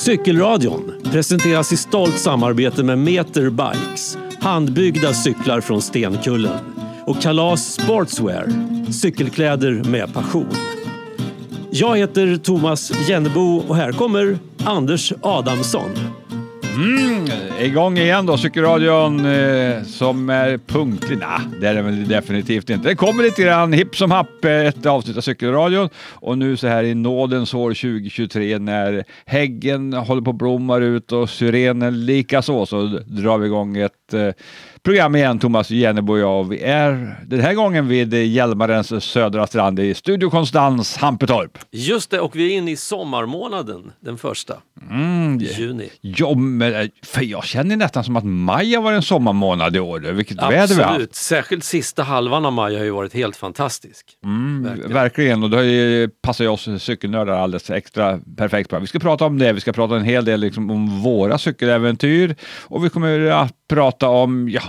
Cykelradion presenteras i stolt samarbete med Meter Bikes, handbyggda cyklar från Stenkullen och Kalas Sportswear, cykelkläder med passion. Jag heter Thomas Jennebo och här kommer Anders Adamsson. Mm, igång igen då, cykelradion eh, som är punktlig. Nej, det är den väl definitivt inte. Det kommer lite grann hipp som happ, eh, ett avsnitt av cykelradion och nu så här i nådens år 2023 när häggen håller på att blommar ut och syrenen likaså så drar vi igång ett eh, program igen, Thomas Jennebo och jag. Vi är den här gången vid Hjälmarens södra strand i Studio Konstans, Hampetorp. Just det, och vi är inne i sommarmånaden, den första. Mm, Juni. Ja, men, eh, för jag känner nästan som att maj har varit en sommarmånad i år. Vilket väder vi har. Absolut, särskilt sista halvan av maj har ju varit helt fantastisk. Mm, Verkligen. verkligen. och det passar ju oss cykelnördar alldeles extra perfekt bra. Vi ska prata om det, vi ska prata en hel del liksom om våra cykeläventyr och vi kommer att prata om, ja,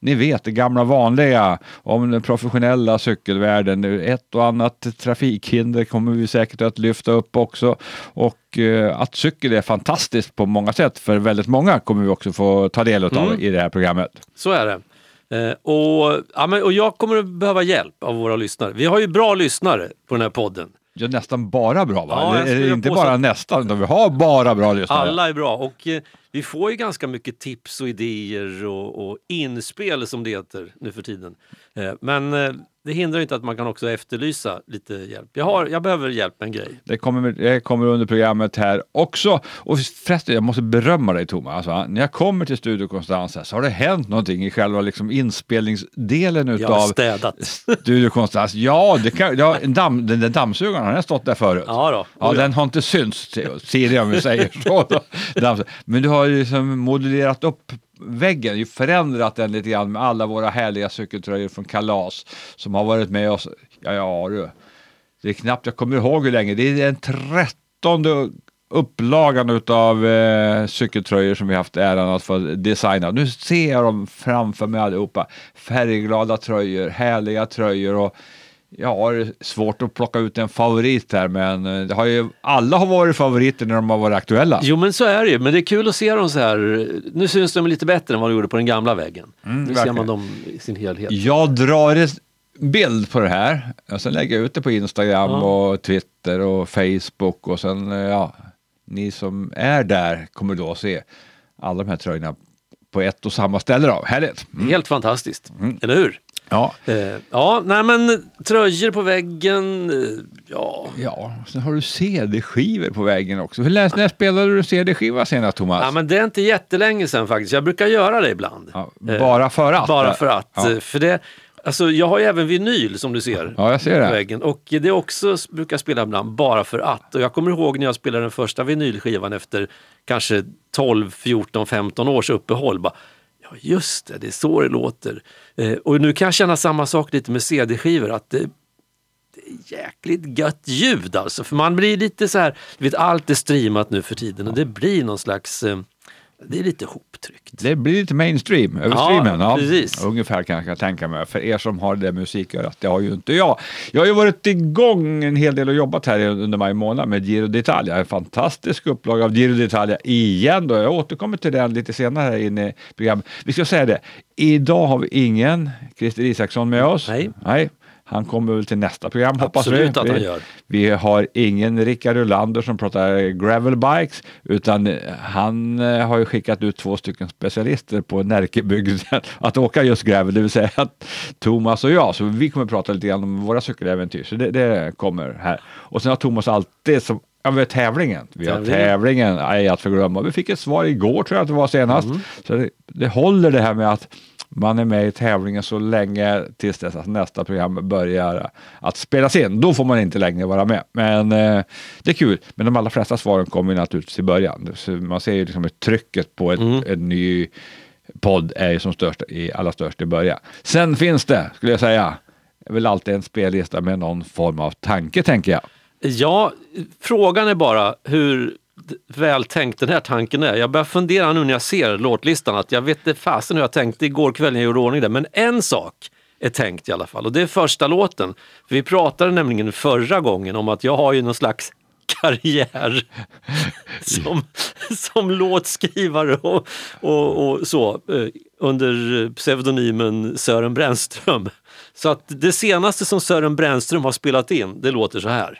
ni vet det gamla vanliga, om den professionella cykelvärlden. Ett och annat trafikhinder kommer vi säkert att lyfta upp också och eh, att cykel är fantastiskt på många sätt för väldigt många kommer vi också få ta del av Mm. i det här programmet. Så är det. Eh, och, ja, men, och jag kommer att behöva hjälp av våra lyssnare. Vi har ju bra lyssnare på den här podden. Ja, nästan bara bra va? Ja, jag det är skulle inte bara nästan, utan vi har bara bra lyssnare. Alla är bra och eh, vi får ju ganska mycket tips och idéer och, och inspel som det heter nu för tiden. Eh, men eh, det hindrar inte att man kan också efterlysa lite hjälp. Jag, har, jag behöver hjälp med en grej. Det kommer, det kommer under programmet här också. Och förresten, jag måste berömma dig Thomas. Va? När jag kommer till Studio Konstans så har det hänt någonting i själva liksom inspelningsdelen Jag har utav städat. Studio Konstans. Ja, det kan, ja damm, den där dammsugaren har den stått där förut. Ja då. Ja, den har inte synts, Siri om vi säger så. Men du har ju liksom modellerat upp väggen, ju förändrat den lite grann med alla våra härliga cykeltröjor från Kalas som har varit med oss. Ja, ja du. Det är knappt jag kommer ihåg hur länge. Det är den trettonde upplagan utav eh, cykeltröjor som vi haft äran att få designa. Nu ser jag dem framför mig allihopa. Färgglada tröjor, härliga tröjor och Ja, det är svårt att plocka ut en favorit här, men eh, det har ju, alla har varit favoriter när de har varit aktuella. Jo men så är det ju, men det är kul att se dem så här. Nu syns de lite bättre än vad de gjorde på den gamla väggen. nu ser Mm, verkligen. man dem i sin helhet. Jag drar en bild på det här och sen lägger jag ut det på Instagram Ja. och Twitter och Facebook och sen, eh, ja, ni som är där kommer då att se alla de här tröjorna på ett och samma ställe då. Härligt! Mm. Helt fantastiskt, eller hur? Ja. Eh, ja, nej men tröjor på väggen, eh, ja. ja, sen har du CD-skivor på väggen också. Hur länge när spelade du CD-skiva senast Thomas? ja. men det är inte jättelänge sedan faktiskt. Jag brukar göra det ibland. Ja, Eh, bara för att? Bara för att. Ja. eh, För det, alltså, jag har ju även vinyl som du ser. Ja, jag ser på det. väggen. Och det också brukar jag spela ibland bara för att. Och jag kommer ihåg när jag spelade den första vinylskivan efter kanske 12, 14, 15 års uppehåll. Bara, ja just det, det är så det låter. Eh, och nu kan jag känna samma sak lite med CD-skivor. Att det, det är jäkligt gött ljud alltså. För man blir lite så här, du vet allt är streamat nu för tiden och det blir någon slags, eh, det är lite hoptryckt. Det blir lite mainstream över Ja, streamen. Ja, precis. Ungefär kan jag tänka mig. För er som har det musikörat, det har ju inte jag. Jag har ju varit igång en hel del och jobbat här under maj månad med Giro d'Italia. En fantastisk upplaga av Giro d'Italia igen. Då. Jag återkommer till den lite senare här inne i programmet. Vi ska säga det, idag har vi ingen Christer Isaksson med oss. Nej. Nej. Han kommer väl till nästa program hoppas vi. Absolut att han Vi- gör. vi har ingen Rickard Ulander som pratar gravelbikes utan eh, han eh, har ju skickat ut två stycken specialister på Närkebygden att åka just gravel, det vill säga att Thomas och jag. Så vi kommer prata lite grann om våra cykeläventyr, så det, det kommer här. Och sen har Thomas alltid som Ja, vi har tävlingen. Vi har Tävlingen. tävlingen, ej att förglömma. Vi fick ett svar igår tror jag att det var senast. Mm. Så det, det håller det här med att man är med i tävlingen så länge tills dess att nästa program börjar att spelas in. Då får man inte längre vara med. Men eh, det är kul. Men de allra flesta svaren kommer ju naturligtvis i början. Så man ser ju liksom ett trycket på ett, Mm. en ny podd är ju som störst i allra störst i början. Sen finns det, skulle jag säga, väl alltid en spellista med någon form av tanke tänker jag. Ja, frågan är bara hur d- väl tänkt den här tanken är. Jag börjar fundera nu när jag ser låtlistan att jag vet inte fasen hur jag tänkte igår kväll när jag gjorde ordning det. Men en sak är tänkt i alla fall och det är första låten. För vi pratade nämligen förra gången om att jag har ju någon slags karriär som, som låtskrivare och, och, och så eh, under pseudonymen Sören Brännström. Så att det senaste som Sören Brännström har spelat in, det låter så här.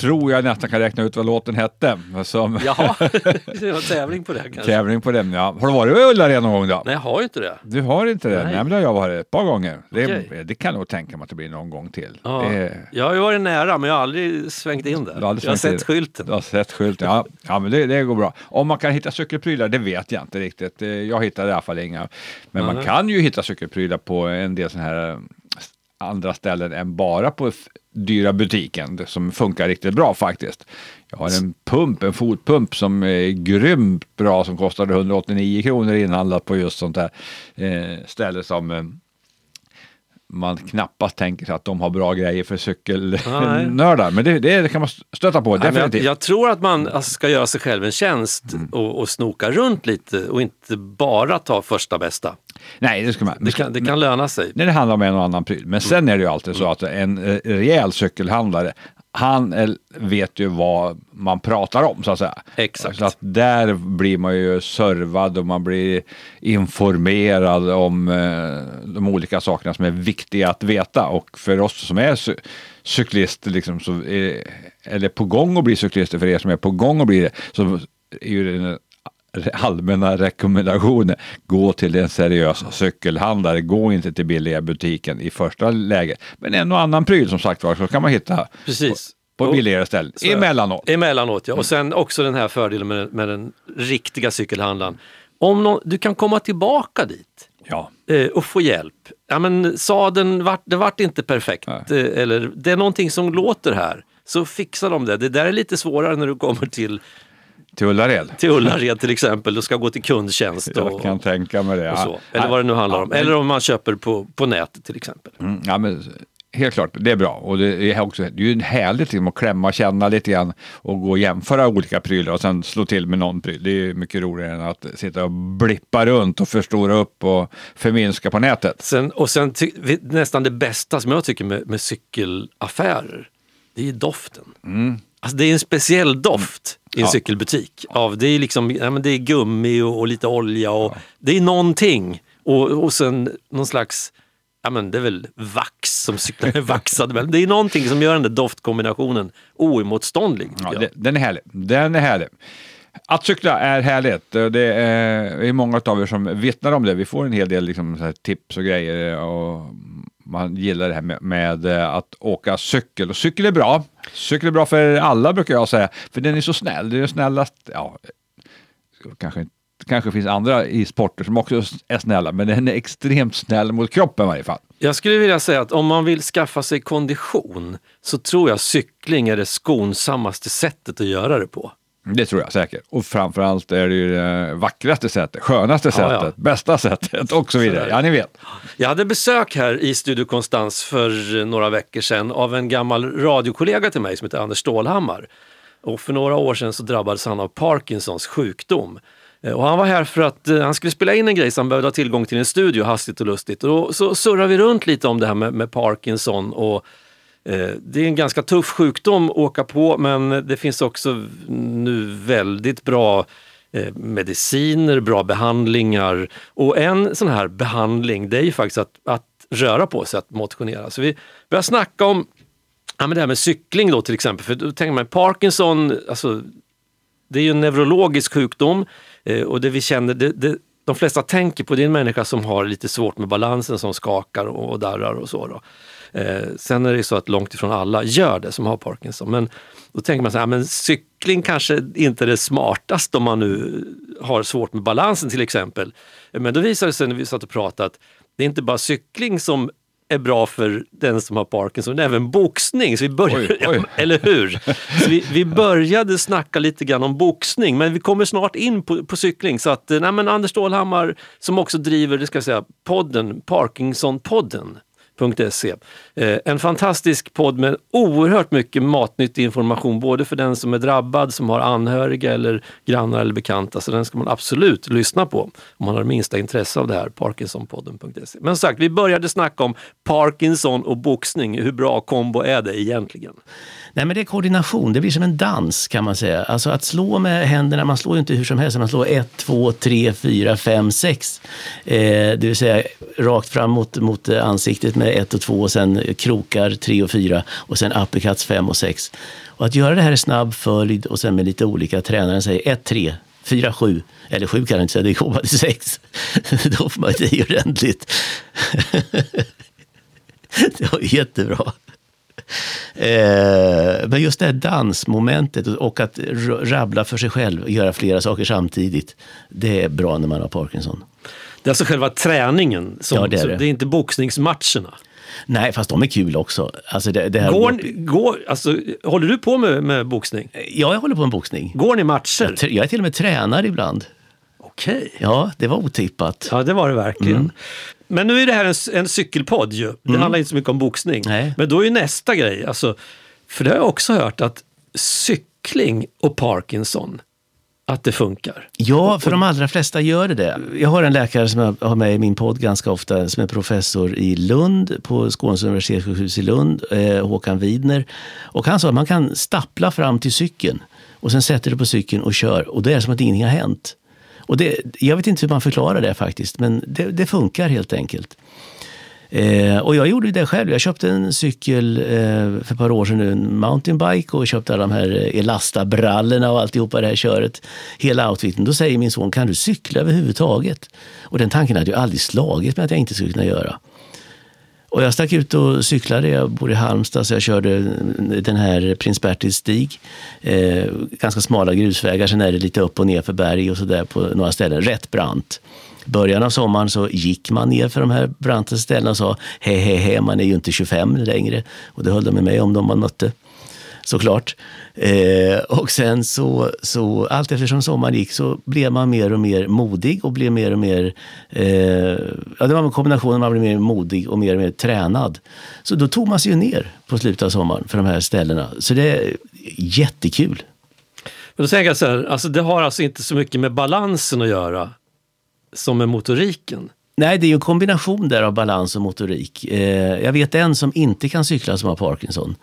Tror jag nästan kan räkna ut vad låten hette. Som Jaha, det är någon tävling på det kanske? tävling på den. Ja. Har du varit i Ullared någon gång då? Nej, jag har inte det. Du har inte det? Nej. Nej, men det har jag varit ett par gånger. Det, Okej. det kan jag nog tänka mig att det blir någon gång till. Ja. Det, Jag har ju varit nära, men jag har aldrig svängt in där. Aldrig jag har svängt in. sett skylten. Du har sett skylten, ja. ja men det, det går bra. Om man kan hitta cykelprylar, det vet jag inte riktigt. Eh, Jag hittade i alla fall inga. Men man Nej. kan ju hitta cykelprylar på en del sådana här eh, andra ställen än bara på dyra butiken som funkar riktigt bra faktiskt. Jag har en pump, en fotpump som är grymt bra som kostade 189 kronor inhandlat på just sånt där eh, ställe som eh, man knappast tänker sig att de har bra grejer för cykelnördar. Men det, det kan man stöta på Nej, men jag, definitivt. jag tror att man alltså, ska göra sig själv en tjänst Mm. och, och snoka runt lite och inte bara ta första bästa. Nej, det ska man. Det kan, det kan löna sig. när det handlar om en och annan pryl. Men sen är det ju alltid så att en eh, rejäl cykelhandlare, han eh, vet ju vad man pratar om så att säga. Exakt. Så att där blir man ju servad och man blir informerad om eh, de olika sakerna som är viktiga att veta. Och för oss som är cy- cyklister, liksom, så är, eller på gång att bli cyklister, för er som är på gång att bli det, så är ju den allmänna rekommendationen, gå till en seriös cykelhandlare, gå inte till billiga butiken i första läget. Men en och annan pryl som sagt var, så kan man hitta Precis. på billigare ställen, Så- emellanåt. Emellanåt, ja. Och sen också den här fördelen med, med den riktiga cykelhandlaren. Om någon, du kan komma tillbaka dit Ja. eh, och få hjälp. Ja, men sadeln vart, det vart inte perfekt. Nej. Eh, eller det är någonting som låter här. Så fixar de det. Det där är lite svårare när du kommer till, Till Ullared. till Ullared till exempel och ska gå till kundtjänst. Jag Och, kan tänka mig det. Ja. Eller vad det nu handlar om. Eller om man köper på, på nätet till exempel. Mm, ja, men helt klart, det är bra. Och det är också det är ju härligt liksom, att klämma och känna lite grann och gå och jämföra olika prylar och sen slå till med någon pryl. Det är mycket roligare än att sitta och blippa runt och förstora upp och förminska på nätet. Sen, och sen nästan det bästa som jag tycker med, med cykelaffärer, det är doften. Alltså det är en speciell doft i en Ja. cykelbutik. Av, det, är liksom, ja, men det är gummi och, och lite olja och det är någonting. Och, och sen någon slags, ja men det är väl vax som cyklar är vaxad. Men det är någonting som gör den där doftkombinationen oemotståndlig. Ja, det, den är härlig. Den är härlig. Att cykla är härligt. Det är, många av er som vittnar om det. Vi får en hel del liksom, tips och grejer. Och man gillar det här med, med eh, att åka cykel. Och cykel är bra. Cykel är bra för alla brukar jag säga. För den är så snäll. Det är snällast. Ja, kanske inte. kanske finns andra i sporter som också är snälla, men den är extremt snäll mot kroppen i varje fall. Jag skulle vilja säga att om man vill skaffa sig kondition så tror jag cykling är det skonsammaste sättet att göra det på. Det tror jag säkert. Och framförallt är det ju det vackraste sättet, skönaste Ja, ja. sättet, bästa sättet och så vidare. Ja, ni vet. Jag hade besök här i Studio Konstans för några veckor sedan av en gammal radiokollega till mig som heter Anders Stålhammar. Och för några år sedan så drabbades han av Parkinsons sjukdom. Eh, Och han var här för att eh, han skulle spela in en grej så han behövde ha tillgång till en studio hastigt och lustigt. Och då, så surrade vi runt lite om det här med, med Parkinson och Eh, det är en ganska tuff sjukdom att åka på men det finns också nu väldigt bra eh, mediciner, bra behandlingar. Och en sån här behandling det är ju faktiskt att, att röra på sig, att motionera. Så vi börjar snacka om ja, men det här med cykling då till exempel. För då tänker man Parkinson, alltså, det är ju en neurologisk sjukdom eh, och det vi känner, det, det, de flesta tänker på det är en människa som har lite svårt med balansen, som skakar och, och darrar och så. Då. Eh, sen är det ju så att långt ifrån alla gör det som har Parkinson. Men då tänker man så här, men cykling kanske inte är det smartaste om man nu har svårt med balansen till exempel. Men då visade det sig när vi satt och pratade att det är inte bara cykling som är bra för den som har Parkinson, utan även boxning. Så vi började, Oj, oj. eller hur? Så vi, vi började snacka lite grann om boxning, men vi kommer snart in på, på cykling. Så att, eh, nej, men Anders Stålhammar som också driver, det ska jag säga, podden, Parkinsonpodden. .se. Eh, en fantastisk podd med oerhört mycket matnyttig information både för den som är drabbad, som har anhöriga eller grannar eller bekanta. Så den ska man absolut lyssna på om man har det minsta intresse av det här. Parkinsonpodden.se. Men som sagt, vi började snacka om Parkinson och boxning. Hur bra kombo är det egentligen? Nej, men det är koordination. Det blir som en dans kan man säga. Alltså att slå med händerna, man slår ju inte hur som helst. Man slår ett, två, tre, fyra, fem, sex. Eh, det vill säga rakt fram mot, mot eh, ansiktet med 1 och 2 och sen krokar 3 och 4 och sen uppercuts 5 och 6. Och att göra det här i snabb följd och sen med lite olika, tränaren säger 1, 3, 4, 7, eller 7 kan jag inte säga, det går bara till 6. Då får man det i ordentligt. det var jättebra. Eh, men just det här dansmomentet och att rabbla för sig själv och göra flera saker samtidigt. Det är bra när man har Parkinson. Det är alltså själva träningen, som, Ja, det är det. det är inte boxningsmatcherna. Nej, fast de är kul också. Alltså det, det här Går, går, alltså, håller du på med, med boxning? Ja, jag håller på med boxning. Går ni matcher? Jag, jag är till och med tränare ibland. Okej. Ja, det var otippat. Ja, det var det verkligen. Mm. Men nu är det här en, en cykelpodd ju. Det handlar inte så mycket om boxning. Nej. Men då är ju nästa grej, alltså, för det har jag också hört att cykling och Parkinson, att det funkar? Ja, för de allra flesta gör det det. Jag har en läkare som jag har med i min podd ganska ofta som är professor i Lund på Skånes universitetssjukhus i Lund, eh, Håkan Widner. Och han sa att man kan stappla fram till cykeln och sen sätter du på cykeln och kör och då är det som att ingenting har hänt. Och det, jag vet inte hur man förklarar det faktiskt, men det, det funkar helt enkelt. Eh, och jag gjorde det själv. Jag köpte en cykel eh, för ett par år sedan, en mountainbike och köpte alla de här eh, Elasta-brallorna och alltihopa det här köret. Hela outfiten. Då säger min son, kan du cykla överhuvudtaget? Och den tanken hade jag aldrig slagit mig att jag inte skulle kunna göra. Och jag stack ut och cyklade. Jag bor i Halmstad så jag körde eh, den här Prins Bertils stig. Eh, ganska smala grusvägar, sen är det lite upp och ner för berg och sådär på några ställen. Rätt brant början av sommaren så gick man ner för de här branta ställena och sa hej, hej, hej, man är ju inte 25 längre. Och det höll de med mig om de man mötte, såklart. Eh, och sen så, så allt eftersom sommaren gick så blev man mer och mer modig och blev mer och mer, eh, ja det var en kombination, man blev mer modig och mer och mer tränad. Så då tog man sig ju ner på slutet av sommaren för de här ställena. Så det är jättekul. Men då tänker jag så här, alltså det har alltså inte så mycket med balansen att göra som med motoriken? Nej, det är ju en kombination där av balans och motorik. Eh, jag vet en som inte kan cykla som har Parkinson.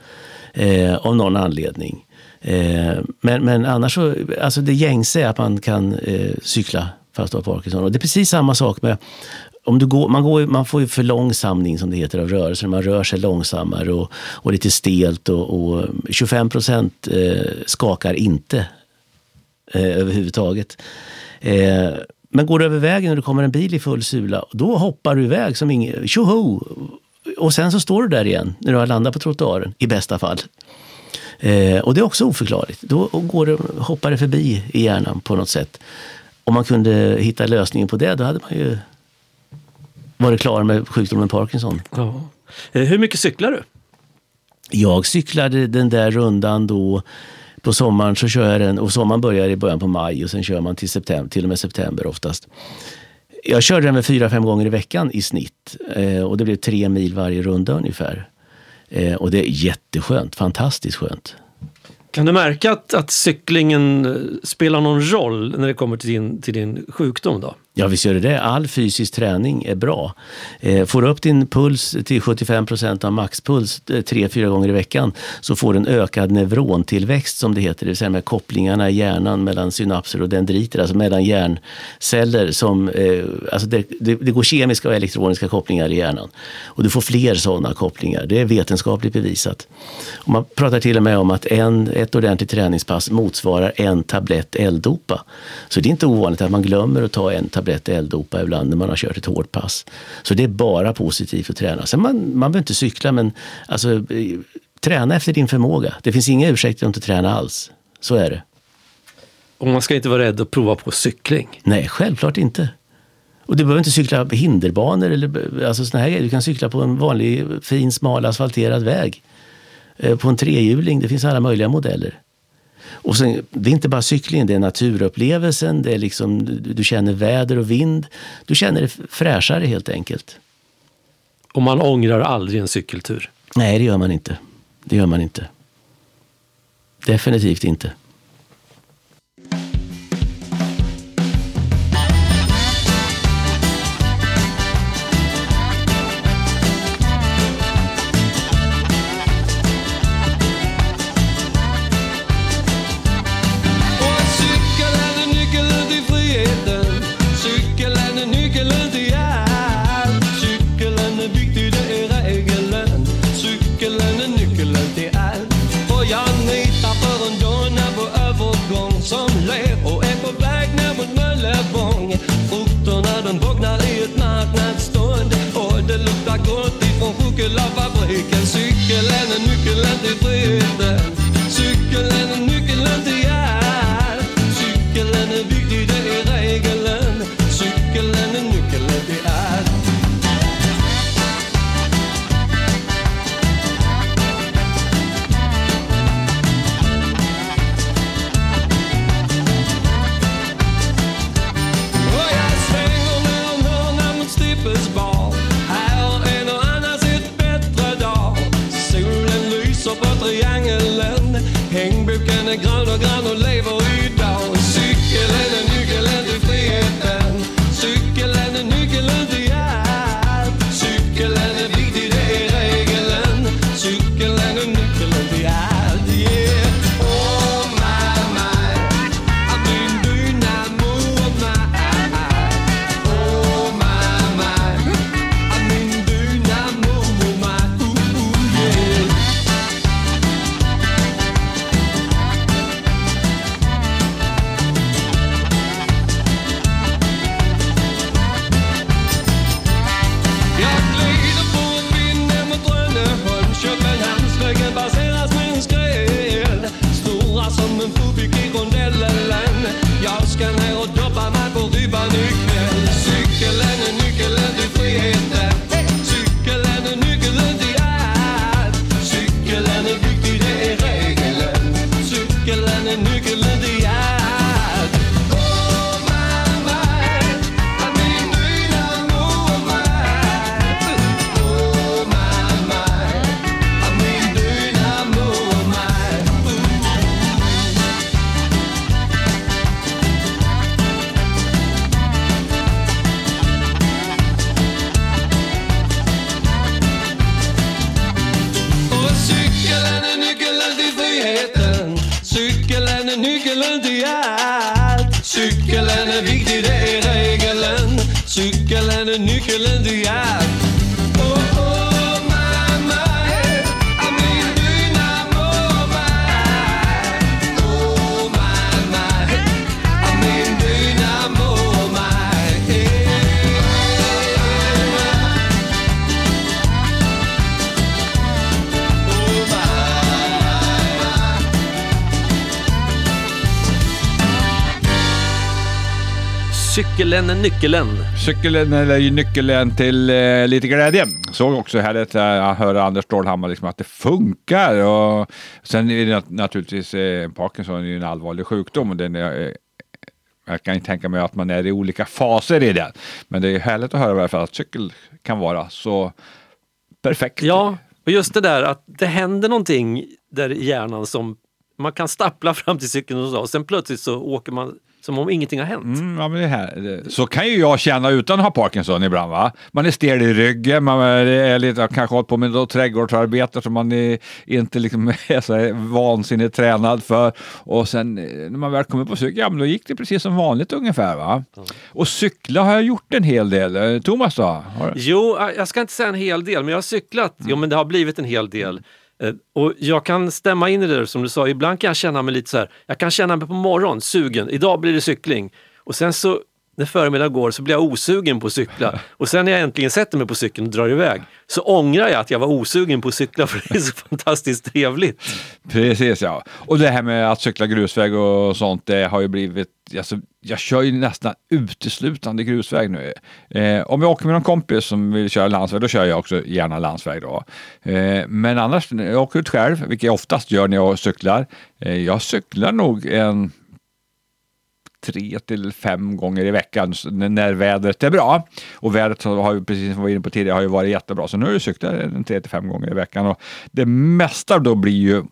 Eh, av någon anledning. Eh, men, men annars så, alltså det gängse är att man kan eh, cykla fast du har Parkinson. Och det är precis samma sak med om du går, man, går, man får ju förlångsamning som det heter av rörelser. Man rör sig långsammare och, och lite stelt. Och, och 25 procent eh, skakar inte eh, överhuvudtaget. Eh, men går du över vägen och det kommer en bil i full sula, då hoppar du iväg som ingen... Tjoho! Och sen så står du där igen när du har landat på trottoaren, i bästa fall. Eh, och det är också oförklarligt. Då går det, hoppar det förbi i hjärnan på något sätt. Om man kunde hitta lösningen på det, då hade man ju varit klar med sjukdomen Parkinson. Ja. Eh, hur mycket cyklar du? Jag cyklade den där rundan då på sommaren så kör jag den, och sommaren börjar i början på maj och sen kör man till, september, till och med september oftast. Jag körde den fyra, fem gånger i veckan i snitt eh, och det blev tre mil varje runda ungefär. Eh, och det är jätteskönt, fantastiskt skönt. Kan du märka att, att cyklingen eh, spelar någon roll när det kommer till din, till din sjukdom? då? Ja, visst gör det det. All fysisk träning är bra. Eh, får du upp din puls till 75 procent av maxpuls eh, tre, fyra gånger i veckan så får du en ökad neurontillväxt som det heter, det vill säga med kopplingarna i hjärnan mellan synapser och dendriter, alltså mellan hjärnceller. Som, eh, alltså det, det, det, går kemiska och elektroniska kopplingar i hjärnan. Och du får fler sådana kopplingar. Det är vetenskapligt bevisat. Och man pratar till och med om att en, ett ordentligt träningspass motsvarar en tablett L-dopa. Så det är inte ovanligt att man glömmer att ta en tablett tablett L-dopa ibland när man har kört ett hårt pass. Så det är bara positivt att träna. Sen man, man behöver inte cykla men alltså, träna efter din förmåga. Det finns inga ursäkter att inte träna alls. Så är det. Och man ska inte vara rädd att prova på cykling? Nej, självklart inte. Och du behöver inte cykla på hinderbanor eller alltså såna här grejer. Du kan cykla på en vanlig fin smal asfalterad väg. Eh, på en trehjuling. Det finns alla möjliga modeller. Och sen, det är inte bara cyklingen, det är naturupplevelsen, det är liksom, du känner väder och vind. Du känner dig fräschare helt enkelt. Och man ångrar aldrig en cykeltur? Nej, det gör man inte. Det gör man inte. Definitivt inte. Chokladfabriken Cykeln är nyckeln till freden Cykeln är nyckeln till friheten. Cykeln är nyckeln till allt. Cykeln är viktig, det är regeln. Cykeln är nyckeln till allt. Cykeln är nyckeln. Cykeln är ju nyckeln till eh, lite glädje. Såg också härligt eh, att höra Anders Stålhammar liksom att det funkar. Och sen är det nat- naturligtvis eh, Parkinson är ju en allvarlig sjukdom. Och den är, eh, jag kan ju tänka mig att man är i olika faser i den. Men det är härligt att höra i alla fall att cykel kan vara så perfekt. Ja, och just det där att det händer någonting där i hjärnan som man kan stappla fram till cykeln och så, och sen plötsligt så åker man som om ingenting har hänt. Mm, ja, men det här, så kan ju jag känna utan att ha Parkinson ibland. Va? Man är stel i ryggen, man är lite, har kanske hållit på med något trädgårdsarbete som man är, inte liksom är så vansinnigt tränad för. Och sen eh, när man väl kommer på cykel, ja men då gick det precis som vanligt ungefär. Va? Och cykla har jag gjort en hel del. Eh, Thomas då? Jo, äh, jag ska inte säga en hel del, men jag har cyklat. Jo, men det har blivit en hel del. Eh, och jag kan stämma in i det där som du sa, ibland kan jag känna mig lite så här, jag kan känna mig på morgonen sugen, idag blir det cykling. Och sen så när förmiddagen går så blir jag osugen på att cykla. Och sen när jag äntligen sätter mig på cykeln och drar iväg så ångrar jag att jag var osugen på att cykla för det är så fantastiskt trevligt. Precis ja. Och det här med att cykla grusväg och sånt, det har ju blivit, alltså, jag kör ju nästan uteslutande grusväg nu. Eh, om jag åker med någon kompis som vill köra landsväg, då kör jag också gärna landsväg då. Eh, men annars, när jag åker ut själv, vilket jag oftast gör när jag cyklar, eh, jag cyklar nog en tre till fem gånger i veckan när vädret är bra. Och vädret har ju, precis som vi var inne på tidigare, har ju varit jättebra. Så nu har det cyklat tre till fem gånger i veckan. Och det mesta då blir ju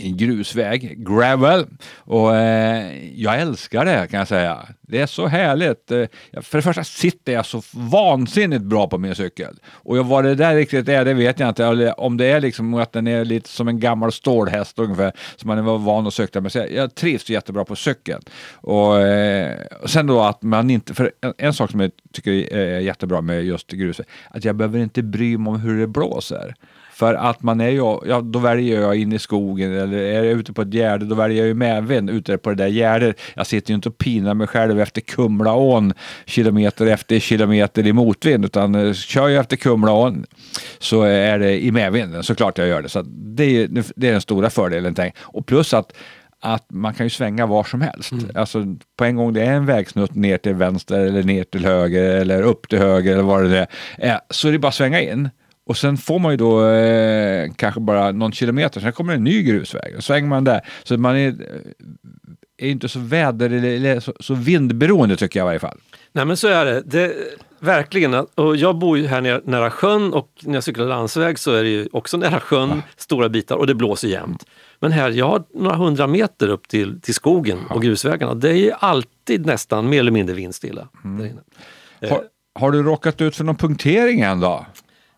grusväg, gravel. Och eh, jag älskar det kan jag säga. Det är så härligt. Eh, för det första sitter jag så vansinnigt bra på min cykel. Och jag- vad det där riktigt är, det vet jag inte. Om det är liksom att den är lite som en gammal stålhäst ungefär, som man var van att cykla med. Så jag- trivs jättebra på cykeln. Och, eh, och sen då att man inte, för en, en sak som jag tycker är jättebra med just grusväg, att jag behöver inte bry mig om hur det blåser. För att man är ju, ja då väljer jag in i skogen eller är jag ute på ett gärde då väljer jag ju medvind ute på det där gärdet. Jag sitter ju inte och pinar mig själv efter Kumlaån kilometer efter kilometer i motvind utan eh, kör jag efter Kumlaån så är det i medvinden såklart jag gör det. Så det, är, det är den stora fördelen. tänk. Och plus att att man kan ju svänga var som helst. Alltså på en gång det är en vägsnutt ner till vänster eller ner till höger eller upp till höger eller vad det är. Så är det bara att svänga in. Och sen får man ju då eh, kanske bara någon kilometer, sen kommer en ny grusväg. Och svänger man där. Så man är, är inte så väder eller så, så vindberoende tycker jag i varje fall. Nej men så är det. det verkligen. Och jag bor ju här nära, nära sjön och när jag cyklar landsväg så är det ju också nära sjön, stora bitar och det blåser jämt. Men här, jag har några hundra meter upp till, till skogen och grusvägarna. Det är ju alltid nästan mer eller mindre vindstilla. Inne. Har, har du råkat ut för någon punktering än då?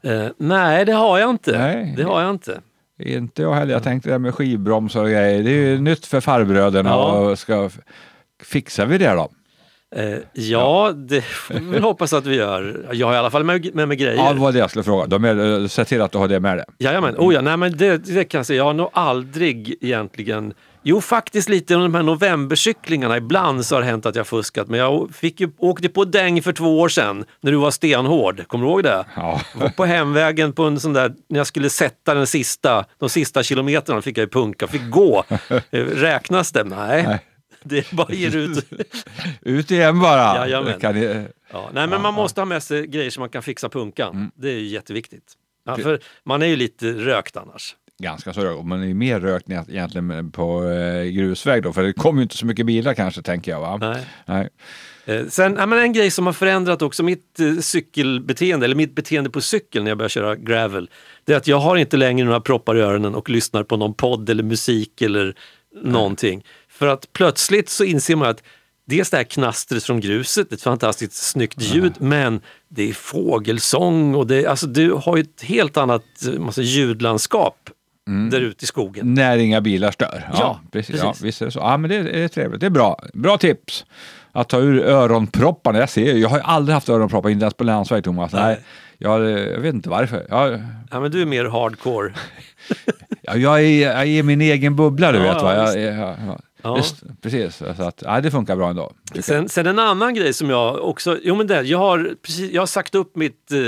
Eh, nej, det har jag inte. Nej. Det har jag inte. Inte jag heller. Jag tänkte det här med skivbromsar och grejer. Det är ju nytt för farbröderna. Ja. Och ska, fixar vi det då? Eh, ja, det får vi hoppas att vi gör. Jag har i alla fall med, med mig grejer. Ja, det var det jag skulle fråga. De är, eh, se till att du har det med dig. Jajamän, oh ja, nej, men det, det kan jag säga. Jag har nog aldrig egentligen Jo, faktiskt lite under de här novembercyklingarna. Ibland så har det hänt att jag fuskat. Men jag fick ju, åkte på däng för två år sedan när du var stenhård. Kommer du ihåg det? Ja. På hemvägen på en sån där, när jag skulle sätta den sista, de sista kilometrarna fick jag ju punka. Fick gå. Eh, Räknas det? Nej. Nej. Det bara ger ut. Ut igen bara. Jajamän. Kan ni, Ja, nej, men man måste ha med sig grejer så man kan fixa punkan. Mm. Det är ju jätteviktigt. Ja, för man är ju lite rökt annars. Ganska så rökt. Man är ju mer rökt egentligen på eh, grusväg då. För det kommer ju inte så mycket bilar kanske tänker jag. Va? Nej. Nej. Eh, Sen, ja, men en grej som har förändrat också mitt eh, cykelbeteende, eller mitt beteende på cykel när jag börjar köra gravel, det är att jag har inte längre några proppar i öronen och lyssnar på någon podd eller musik eller någonting. För att plötsligt så inser man att dels det här knastret från gruset, ett fantastiskt snyggt ljud, men det är fågelsång och det, alltså, du har ju ett helt annat eh, massa ljudlandskap där ute i skogen. När inga bilar stör. Ja, Ja, precis. Ja, precis. visst är det så. Ja, men det, det är trevligt. Det är bra. Bra tips. Att ta ur öronpropparna. Jag ser jag har ju aldrig haft öronproppar, inte ens på landsväg Thomas. Nej. Nej. Jag, jag vet inte varför. Jag, Ja, men du är mer hardcore. Ja, jag, är, jag är min egen bubbla, du Ja, vet. Va? ja, Jag, jag, ja, Ja. Visst, precis. Så att, ja, det funkar bra ändå. Sen, sen en annan grej som jag också, jo men det, jag har, precis, jag har sagt upp mitt, eh,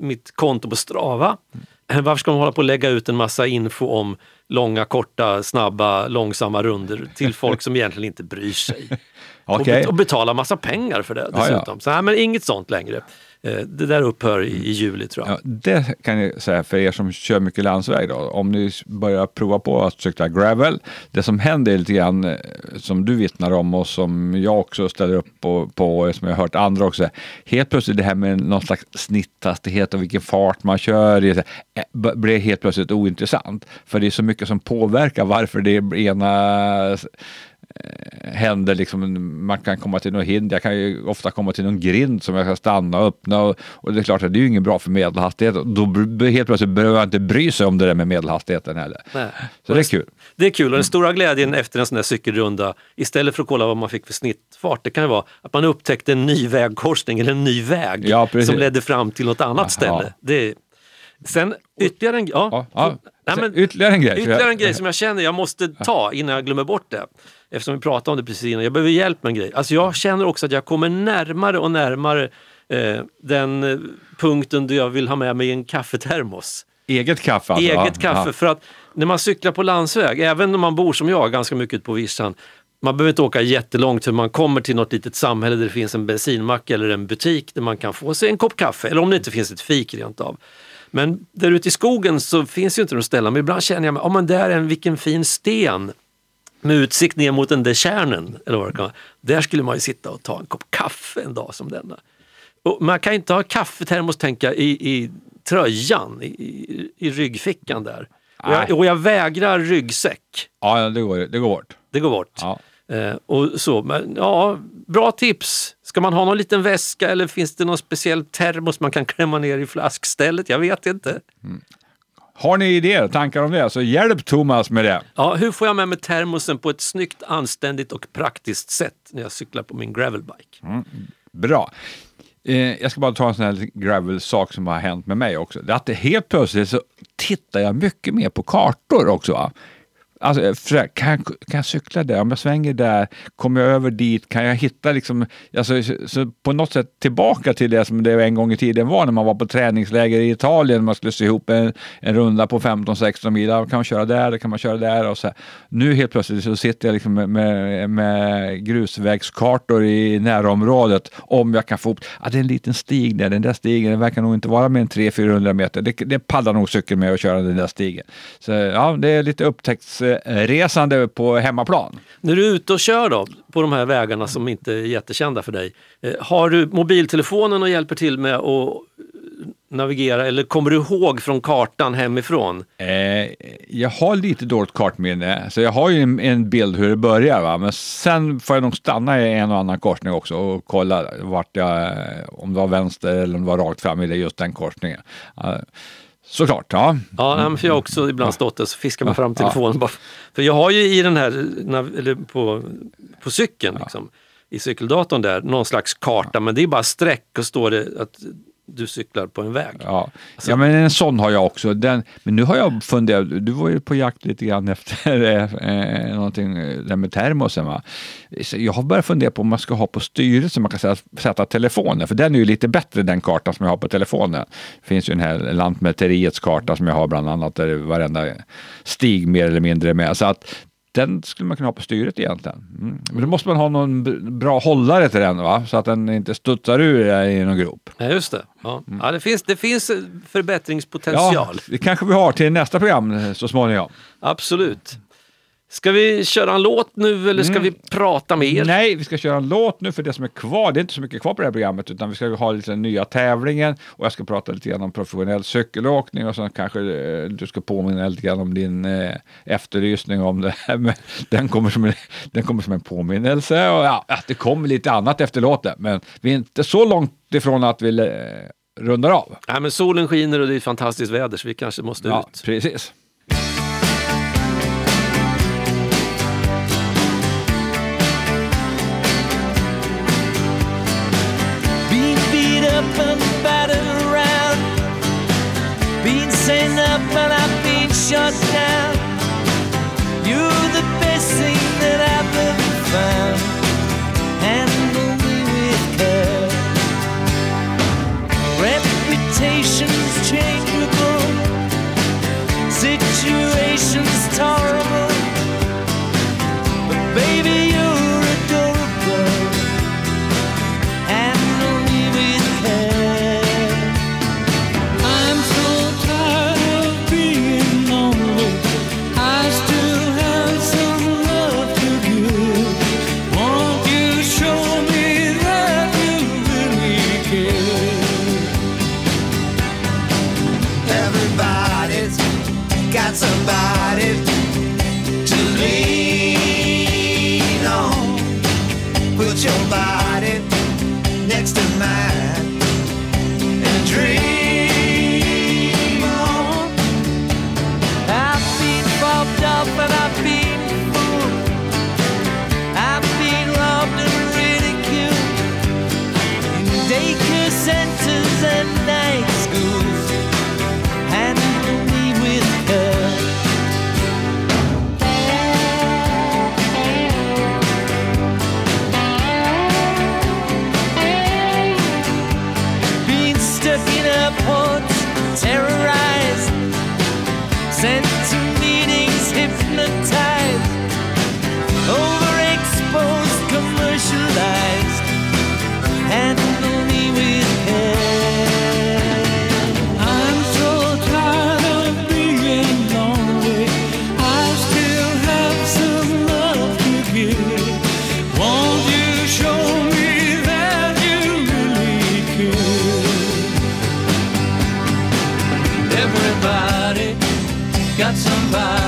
mitt konto på Strava. Eh, Varför ska man hålla på och lägga ut en massa info om långa, korta, snabba, långsamma runder till folk som egentligen inte bryr sig? och, Okej. bet- och betala massa pengar för det Ja, ja. dessutom. Så, nej, men inget sånt längre. Eh, Det där upphör i, i juli tror jag. Ja, det kan jag säga för er som kör mycket landsväg då. Om ni börjar prova på att cykla gravel. Det som händer är lite grann eh, som du vittnar om och som jag också ställer upp på, på och som jag har hört andra också. Helt plötsligt det här med någon slags snitthastighet och vilken fart man kör i eh, blir helt plötsligt ointressant. För det är så mycket som påverkar varför det ena händer liksom, man kan komma till något hinder, jag kan ju ofta komma till någon grind som jag ska stanna och öppna och, och det är klart att det är ju inget bra för medelhastighet. Då helt plötsligt behöver jag inte bry sig om det där med medelhastigheten heller. Nej. Så det är kul. Det är kul och den stora glädjen efter en sån där cykelrunda, istället för att kolla vad man fick för snittfart, det kan ju vara att man upptäckte en ny vägkorsning eller en ny väg Ja, som ledde fram till något annat Ja. ställe. Det är, sen ytterligare en, ja, Ja, ja. Nej, men, ytterligare en grej. ytterligare en grej som jag känner jag måste ta innan jag glömmer bort det. Eftersom vi pratade om det precis innan. Jag behöver hjälp med en grej. Alltså jag känner också att jag kommer närmare och närmare eh, den eh, punkten där jag vill ha med mig en kaffetermos Eget kaffe alltså? eget Ja, kaffe. ja. För att när man cyklar på landsväg, även om man bor som jag ganska mycket ute på vischan, man behöver inte åka jättelångt för man kommer till något litet samhälle där det finns en bensinmack eller en butik där man kan få sig en kopp kaffe. Eller om det inte finns ett fik rent av. Men där ute i skogen så finns ju inte de ställena. Men ibland känner jag, oh, men där är en vilken fin sten med utsikt ner mot den där kärnen. Eller vad det kan vara. Där skulle man ju sitta och ta en kopp kaffe en dag som denna. Och man kan inte ha kaffetermos tänka i, i tröjan, i, i, i ryggfickan där. Och jag, och jag vägrar ryggsäck. Ja, det går, det går bort. Det går bort. Ja. Eh, och så, men ja, bra tips. Ska man ha någon liten väska eller finns det någon speciell termos man kan klämma ner i flaskstället? Jag vet inte. Har ni idéer, tankar om det, så hjälp Thomas med det. Ja, hur får jag med mig termosen på ett snyggt, anständigt och praktiskt sätt när jag cyklar på min gravelbike? Bra. Eh, jag ska bara ta en sån här gravel-sak som har hänt med mig också. Det är att det helt plötsligt så tittar jag mycket mer på kartor också. Va? Alltså, eh, för, kan, jag, kan jag cykla där? Om jag svänger där, kommer jag över dit? Kan jag hitta liksom, alltså, så, så på något sätt tillbaka till det som det en gång i tiden var när man var på träningsläger i Italien. Man skulle se ihop en, en runda på 15-16 mil. Kan man köra där, kan man köra där. Och så här. Nu helt plötsligt så sitter jag liksom med, med, med grusvägskartor i närområdet. Om jag kan få upp, Ah, det är en liten stig där, den där stigen, den verkar nog inte vara mer än 300-400 meter. Det, det paddlar nog cykeln med att köra den där stigen. Så ja, det är lite upptäckts... Eh, upptäcktsresande på hemmaplan. När du är ute och kör då, på de här vägarna som inte är jättekända för dig, eh, har du mobiltelefonen och hjälper till med att navigera eller kommer du ihåg från kartan hemifrån? Eh, jag har lite dåligt kartminne, så jag har ju en, en bild hur det börjar. Va? Men sen får jag nog stanna i en och annan korsning också och kolla vart jag, om det var vänster eller om det var rakt fram i just den korsningen. Såklart, ja. Ja, men för jag har också ibland stått där och fiskat mig fram telefonen. Bara, för jag har ju i den här, eller på, på cykeln, liksom, i cykeldatorn där, någon slags karta, men det är bara streck och står det att du cyklar på en väg. Ja. ja, men en sån har jag också. Den, men nu har jag funderat, du var ju på jakt lite grann efter eh, någonting eh, där med termosen. Va? Så jag har börjat fundera på om man ska ha på styret så man kan sätta, sätta telefonen, för den är ju lite bättre den kartan som jag har på telefonen. Det finns ju den här Lantmäteriets karta som jag har bland annat, där varenda stig mer eller mindre är med. Så att den skulle man kunna ha på styret egentligen. Mm. Men då måste man ha någon bra hållare till den, va? så att den inte studsar ur i någon grop. Ja, just det. Ja. Ja, det, finns, det finns förbättringspotential. Ja, det kanske vi har till nästa program så småningom. Absolut. Ska vi köra en låt nu eller ska vi prata mer? Nej, vi ska köra en låt nu för det som är kvar. Det är inte så mycket kvar på det här programmet utan vi ska ha lite den nya tävlingen och jag ska prata lite grann om professionell cykelåkning och så kanske eh, du ska påminna lite grann om din eh, efterlysning om det här. Men den, kommer som en, den kommer som en påminnelse och ja, det kommer lite annat efter låten. Men vi är inte så långt ifrån att vi eh, rundar av. Nej, men solen skiner och det är fantastiskt väder så vi kanske måste Ja, ut. precis. Shut down. You're the best thing that I've ever found. With care. Reputations changeable, got somebody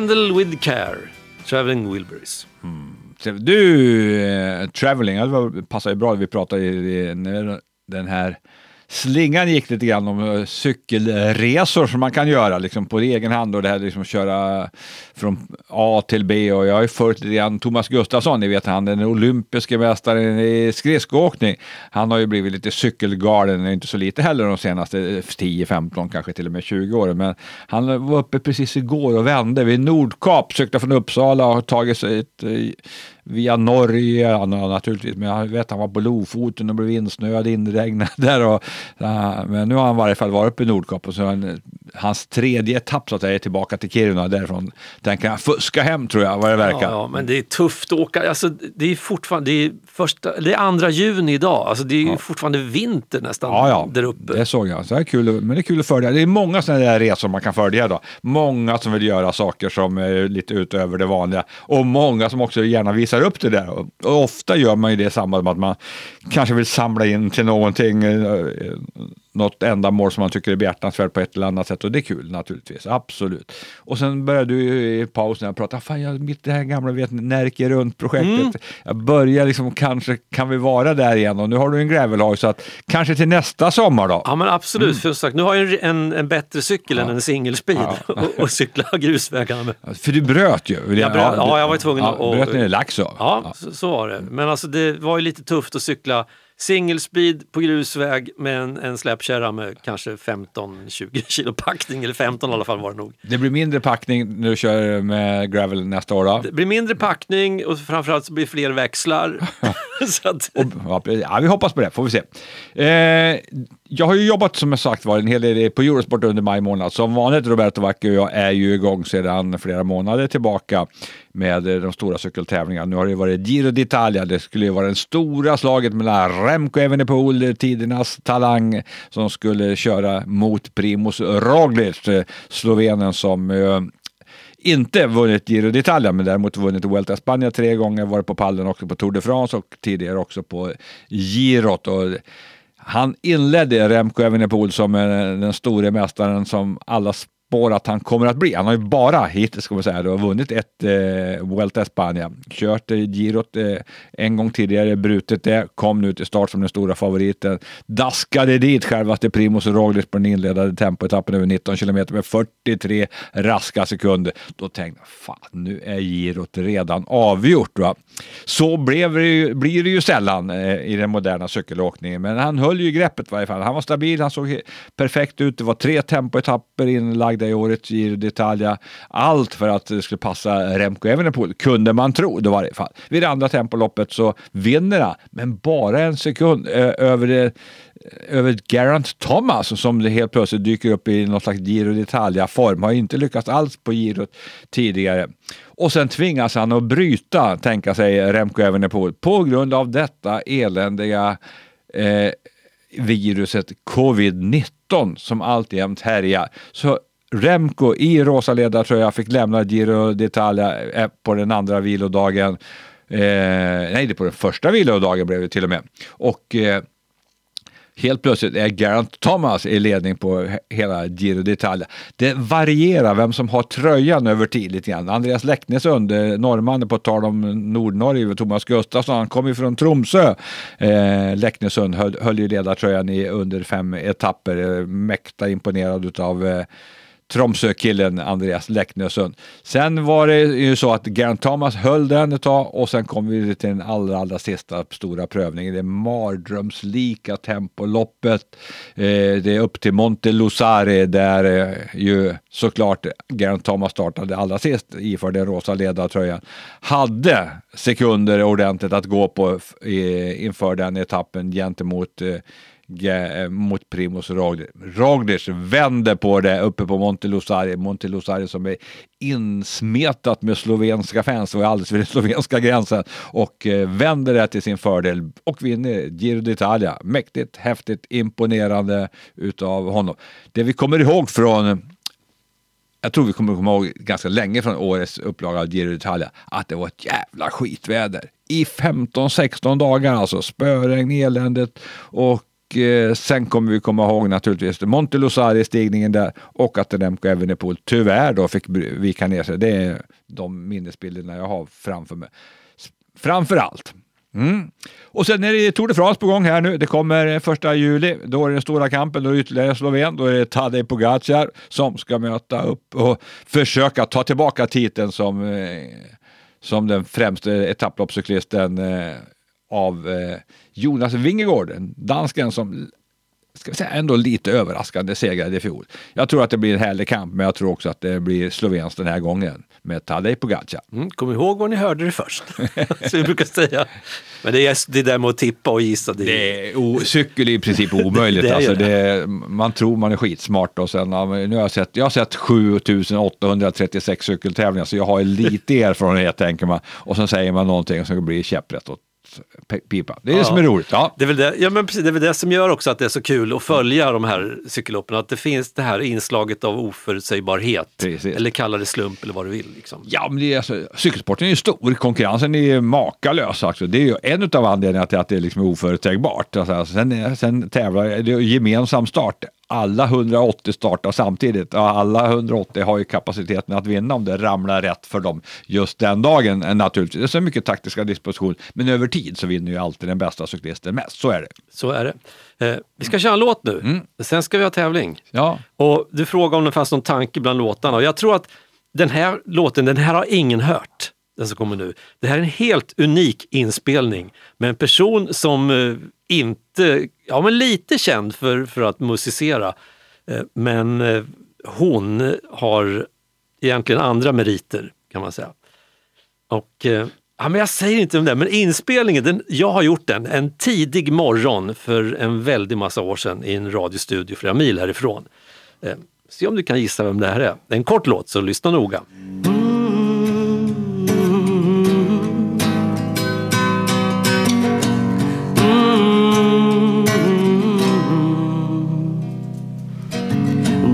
Handle with care. Traveling Wilburys. Hmm. Du, eh, traveling, det passar ju bra. Vi pratade i, i, när den här slingan gick lite grann om eh, cykelresor som man kan göra liksom, på egen hand och det här liksom, att köra från A till B. Och jag har ju följt lite grann Thomas Gustafsson, ni vet han den olympiske mästaren i skridskoåkning. Han har ju blivit lite cykelgalen, inte så lite heller de senaste eh, 10, 15, kanske till och med 20 åren. Men han var uppe precis igår och vände vid Nordkap, sökte från Uppsala och har tagit sig ett, eh, via Norge ja, naturligtvis, men jag vet han var på Lofoten och blev insnöad, inregnad där. Och, ja, men nu har han i varje fall varit uppe i Nordkap och så han, hans tredje etapp så att säga är tillbaka till Kiruna. Därifrån tänker han fuska hem tror jag, vad det verkar. Ja, ja, men det är tufft att åka. Alltså, det är fortfarande, det är, första, det är andra juni idag. Alltså, det är ju fortfarande vinter nästan Ja, ja, där uppe. det såg jag. Så det är kul, men det är kul att följa. Det är många sådana där resor man kan följa då. Många som vill göra saker som är lite utöver det vanliga och många som också gärna visar upp det där. Och, och ofta gör man ju det i samband med att man kanske vill samla in till någonting, eh, något ändamål som man tycker är behjärtansvärt på ett eller annat sätt och det är kul naturligtvis, absolut. Och sen började du i pausen prata, fan jag mitt det här gamla vet, Närke runt-projektet. Jag börjar liksom, kanske kan vi vara där igen och nu har du en gravelhoj så att kanske till nästa sommar då. Ja men absolut, Mm. för sagt, nu har jag en, en, en bättre cykel än en singelspeed och, och cykla grusvägarna med. För du bröt ju. Jag bröt- ja, jag var tvungen ja, att- Bröt ner i Laxå. Ja, Så, så var det. Men alltså det var ju lite tufft att cykla singelspeed på grusväg med en, en släpkärra med kanske 15-20 kilo packning, eller 15 i alla fall var det nog. Det blir mindre packning när du kör med gravel nästa år då? Det blir mindre packning och framförallt så blir det fler växlar. Så att, Och, ja, vi hoppas på det, får vi se. Eh, jag har ju jobbat som jag sagt var en hel del på Eurosport under maj månad. Som vanligt Roberto Vacchi och jag är ju igång sedan flera månader tillbaka med eh, de stora cykeltävlingarna. Nu har det varit Giro d'Italia, det skulle ju vara det stora slaget mellan Remco Evenepoel, tidernas talang, som skulle köra mot Primoz Roglic, eh, slovenen som eh, inte vunnit Giro d'Italia men däremot vunnit Vuelta a Spanien tre gånger, varit på pallen också på Tour de France och tidigare också på Girot. Och han inledde Remco Evenepoel som eh, den store mästaren som alla spår att han kommer att bli. Han har ju bara hittills ska man säga, då, vunnit ett eh, Vuelta España. Kört eh, Girot eh, en gång tidigare, brutit det, kom nu till start som den stora favoriten, daskade dit självaste Primoz Roglic på den inledande tempoetappen över 19 kilometer med 43 raska sekunder. Då tänkte jag, fan nu är Girot redan avgjort. Va? Så blev det ju, blir det ju sällan eh, i den moderna cykelåkningen, men han höll ju greppet i varje fall. Han var stabil, han såg perfekt ut. Det var tre tempoetapper inlagda i året Giro d'Italia. Allt för att det skulle passa Remco Evenepoel, kunde man tro. Det var i fall. Vid det andra tempoloppet så vinner han, men bara en sekund över det över Garant Thomas som det helt plötsligt dyker upp i någon slags Giro d'Italia-form. Har inte lyckats alls på Giro tidigare. Och sen tvingas han att bryta, tänka sig Remco Evenepoel, på grund av detta eländiga eh, viruset covid-19 som alltjämt härjar. Så Remco i rosa ledartröja fick lämna Giro d'Italia eh, på den andra vilodagen. Eh, nej, det på den första vilodagen blev det till och med. Och eh, Helt plötsligt är Garant Thomas i ledning på hela Giro d'Italia. Det varierar vem som har tröjan över tid lite grann. Andreas Läcknesund, eh, norrmannen på tal om Nordnorge, Thomas Gustafsson, han kom ju från Tromsö. Eh, Läcknesund höll, höll ju ledartröjan i under fem etapper. Eh, mäkta imponerad av eh, Tromsö-killen Andreas Läcknösund. Sen var det ju så att Geraint Thomas höll den ett tag och sen kom vi till den allra, allra sista stora prövningen. Det mardrömslika tempoloppet. Eh, det är upp till Monte Lusare där eh, ju såklart Geraint Thomas startade allra sist iför den rosa ledartröjan. Hade sekunder ordentligt att gå på eh, inför den etappen gentemot eh, Eh, mot Primoz Roglic. Roglic vänder på det uppe på Monte Lusari. Monte Lusari som är insmetat med slovenska fans, det var alldeles vid den slovenska gränsen och eh, vänder det till sin fördel och vinner Giro d'Italia. Mäktigt, häftigt, imponerande utav honom. Det vi kommer ihåg från jag tror vi kommer komma ihåg ganska länge från årets upplaga av Giro d'Italia att det var ett jävla skitväder. I 15-16 dagar alltså. Spöregn, eländet och eh, sen kommer vi komma ihåg naturligtvis Monte Lusari stigningen där och att Remco Evenepoel tyvärr då fick vika ner sig. Det är de minnesbilderna jag har framför mig. Framför allt. Mm. Och sen är det Tour de France på gång här nu. Det kommer första juli. Då är det den stora kampen. Då är det ytterligare sloven. Då är det Tadej Pogacar som ska möta upp och försöka ta tillbaka titeln som, eh, som den främste etapploppscyklisten eh, av eh, Jonas Vingegaard, dansken som ska vi säga, ändå lite överraskande segrade i fjol. Jag tror att det blir en härlig kamp, men jag tror också att det blir slovenskt den här gången med Tadej Pogacar. mm, kom ihåg var ni hörde det först. Så vi brukar säga. Men det är det där med att tippa och gissa. Det Det är o- cykel är i princip omöjligt. Det alltså, det. det är, man tror man är skitsmart och sen, nu har jag sett, jag har sett 7836 cykeltävlingar så jag har lite erfarenhet tänker man. Och sen säger man någonting som blir käpprätt åt pipa. Det är det Ja. som är roligt. Ja. Det är, väl det, ja, men precis, det är väl det som gör också att det är så kul att följa de här cykelloppen. Att det finns det här inslaget av oförutsägbarhet. Precis. Eller kalla det slump eller vad du vill. Liksom. Ja, men det är alltså, cykelsporten är ju stor, konkurrensen är makalös. Alltså. Det är ju en av anledningarna till att det liksom är oförutsägbart. Alltså, sen, sen tävlar det är gemensam start. Alla 180 startar samtidigt. Alla 180 har ju kapaciteten att vinna om det ramlar rätt för dem just den dagen. eh, Naturligtvis. Det är så mycket taktiska disposition, men över tid så vinner ju alltid den bästa cyklisten mest. Så är det. Så är det. Eh, vi ska köra en låt nu. Mm. Sen ska vi ha tävling. Ja, Och du frågade om det fanns någon tanke bland låtarna. Och jag tror att den här låten, den här har ingen hört. Den som kommer nu. Det här är en helt unik inspelning med en person som eh, inte, ja men lite känd för, för att musicera. Eh, men eh, hon har egentligen andra meriter kan man säga. Och Ja, men jag säger inte om det, men inspelningen, den, jag har gjort den en tidig morgon för en väldig massa år sedan i en radiostudio flera mil härifrån. Eh, se om du kan gissa vem det här är. Det är en kort låt, så lyssna noga.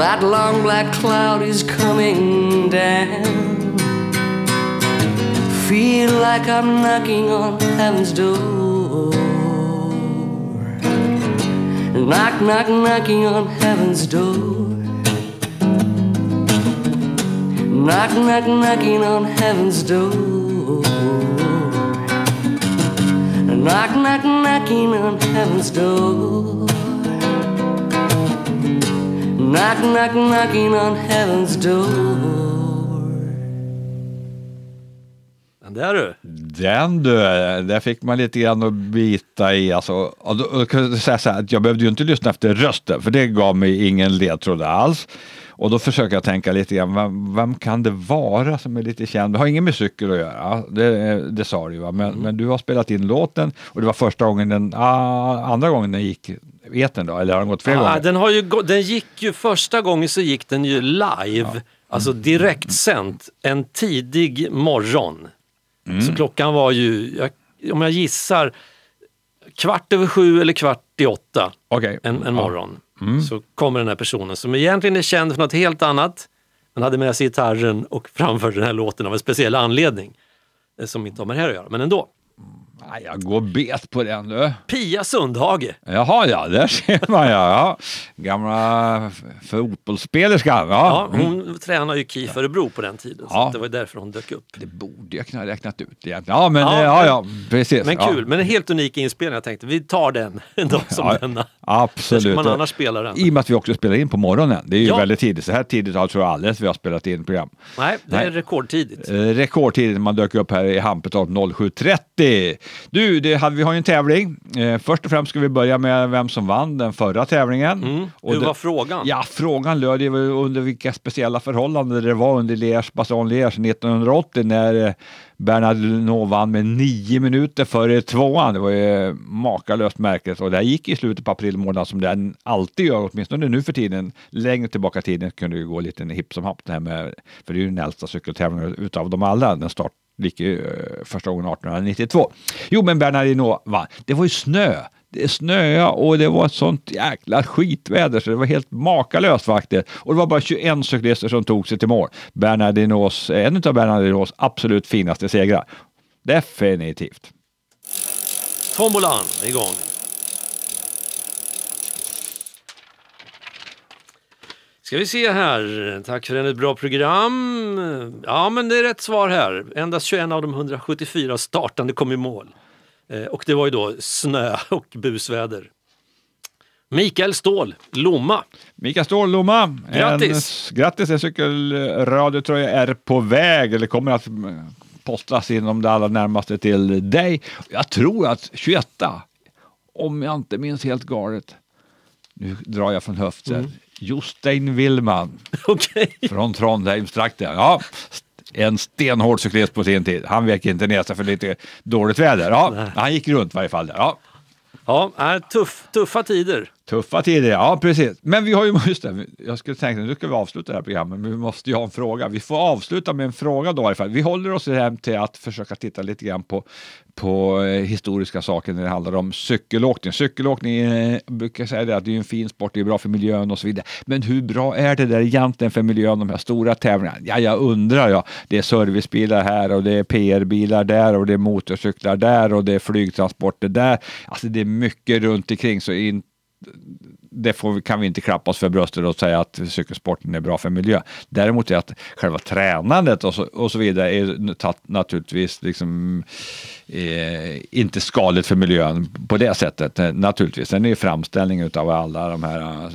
That long black cloud is coming down. Feel like I'm knocking on heaven's door. Knock, knock, knocking on heaven's door. Knock, knock, knocking on heaven's door. Knock, knock, knocking on heaven's door. Knock, knock, knocking on heaven's door. Den där du! Den du, där fick man lite grann att bita i. Alltså, och då, och kan jag säga så här, att jag behövde ju inte lyssna efter rösten, för det gav mig ingen ledtråd alls. Och då försöker jag tänka lite grann, vem, vem kan det vara som är lite känd? Det har inget med cykel att göra, det, det sa du va? Men, men du har spelat in låten och det var första gången den, ah, andra gången den gick etern då, eller har den gått fler Ah, gånger? den, har ju, den gick ju första gången så gick den ju live, alltså direktsänt, en tidig morgon. Så klockan var ju, jag, om jag gissar, kvart över sju eller kvart i åtta Okej. en, en morgon. Så kommer den här personen som egentligen är känd för något helt annat, men hade med sig gitarren och framförde den här låten av en speciell anledning. eh, Som inte har med det här att göra, men ändå. Nej, jag går bet på den du. Pia Sundhage. Jaha, ja, där ser man ja. ja. Gamla fotbollsspelerska. Ja, Ja. Mm. hon tränade ju KIF Örebro på den tiden, så Ja. att det var därför hon dök upp. Det borde jag kunna ha räknat ut egentligen. Ja, men Ja, ja, ja, ja precis. Men kul, men en helt unik inspelning. Jag tänkte vi tar den en dag som denna. Där Absolut. ska man annars spela den. I och med att vi också spelar in på morgonen. Det är ju väldigt tidigt. Så här tidigt har tror jag aldrig vi har spelat in program. Nej, det är Nej. rekordtidigt. Eh, rekordtidigt när man dök upp här i Hampetorp 07.30. Du, det vi har ju en tävling. Eh, först och främst ska vi börja med vem som vann den förra tävlingen. Mm. Och Hur det- var frågan? Ja, frågan löd ju under vilka speciella förhållanden det var under Liège, Liège 1980 när eh, Bernard Hinault vann med nio minuter före tvåan. Det var ju makalöst märkligt och det här gick i slutet på april månad som den alltid gör, åtminstone nu för tiden. Längre tillbaka i tiden kunde det ju gå lite hipp som happ det här med, för det är ju den äldsta cykeltävlingen utav dem alla. Den start Eh, första gången 1892. Jo, men Bernardino vann. Det var ju snö. Det snöade och det var ett sånt jäkla skitväder så det var helt makalöst faktiskt. Och det var bara 21 cyklister som tog sig till mål. Bernardinos, eh, en av Bernardinos absolut finaste segrar. Definitivt. Tombolan igång. Ska vi se här. Tack för ett bra program. Ja, men det är rätt svar här. Endast 21 av de 174 startande kom i mål. Eh, och det var ju då snö och busväder. Mikael Ståhl, Lomma. Mikael Ståhl, Lomma. Grattis! En, grattis! En cykelradiotröja är på väg eller kommer att mm, postas inom det allra närmaste till dig. Jag tror att 21, om jag inte minns helt galet, nu drar jag från höften, Mm. Jostein Willman Okej. från Trondheimstrakten. Ja, en stenhård cyklist på sin tid. Han vek inte ner sig för lite dåligt väder. Ja, han gick runt i varje fall. Där. Ja, Ja, är tuff, tuffa tider. Tuffa tider, ja precis. Men vi har ju, just det, jag skulle tänka nu ska vi avsluta det här programmet, men vi måste ju ha en fråga. Vi får avsluta med en fråga då i alla fall. Vi håller oss hem till att försöka titta lite grann på, på eh, historiska saker när det handlar om cykelåkning. Cykelåkning eh, jag brukar säga det att det är en fin sport, det är bra för miljön och så vidare. Men hur bra är det där egentligen för miljön, de här stora tävlingarna? Ja, jag undrar jag. Det är servicebilar här och det är PR-bilar där och det är motorcyklar där och det är flygtransporter där. Alltså det är mycket runt omkring så in, det får, vi- kan vi inte klappa oss för bröstet och säga att cykelsporten är bra för miljön. Däremot är att själva tränandet och så, och så vidare är naturligtvis liksom, eh, inte skadligt för miljön på det sättet. Naturligtvis. Sen är ju framställningen av alla de här eh,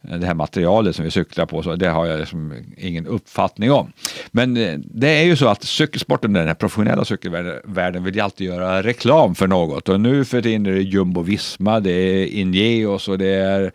det här materialet som vi cyklar på, så det har jag liksom ingen uppfattning om. Men eh, det är ju så att cykelsporten, den här professionella cykelvärlden vill ju alltid göra reklam för något och nu för tiden är det Jumbo Visma, det är Ineos och det är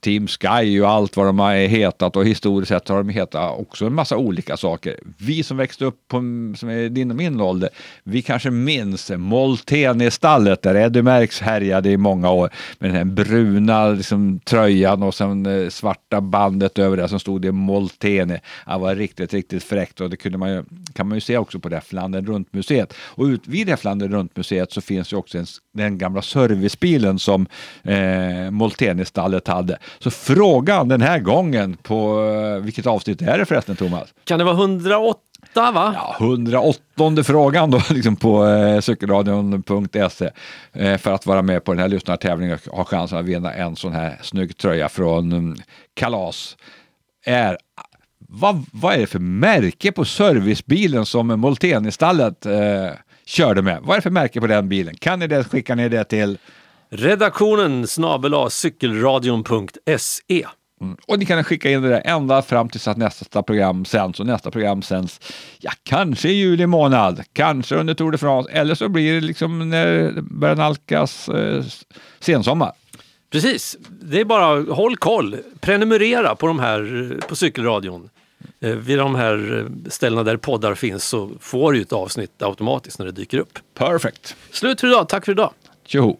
Team Sky och allt vad de har hetat och historiskt sett har de hetat också en massa olika saker. Vi som växte upp på, som är din och min ålder, vi kanske minns Molteni-stallet där Eddie Merckx härjade i många år med den här bruna liksom, tröjan och sen eh, svarta bandet över det som stod det Molteni. Det var riktigt, riktigt fräckt och det kunde man ju, kan man ju se också på det här Flandern runt-museet. Och ut, vid det Flandern runt-museet så finns ju också en, den gamla servicebilen som eh, Molteni-stallet hade. Så frågan den här gången på, eh, vilket avsnitt är det förresten Thomas? Kan det vara 108 va? Ja, 108 frågan då liksom på eh, cykelradion.se eh, för att vara med på den här lyssnartävlingen och ha chansen att vinna en sån här snygg tröja från mm, Kalas. Är, vad, vad är det för märke på servicebilen som Molteni-stallet eh, körde med? Vad är det för märke på den bilen? Kan ni det, skicka ner det till Redaktionen snabel cykelradion.se. Mm. Och ni kan skicka in det där ända fram tills att nästa program sänds. Och nästa program sänds, ja, kanske i juli månad, kanske under Tour de France, eller så blir det liksom när det börjar nalkas eh, sensommar. Precis, det är bara håll koll. Prenumerera på de här på cykelradion. Eh, Vid de här eh, ställena där poddar finns så får du ett avsnitt automatiskt när det dyker upp. Perfect. Slut för idag, tack för idag. Tjoho!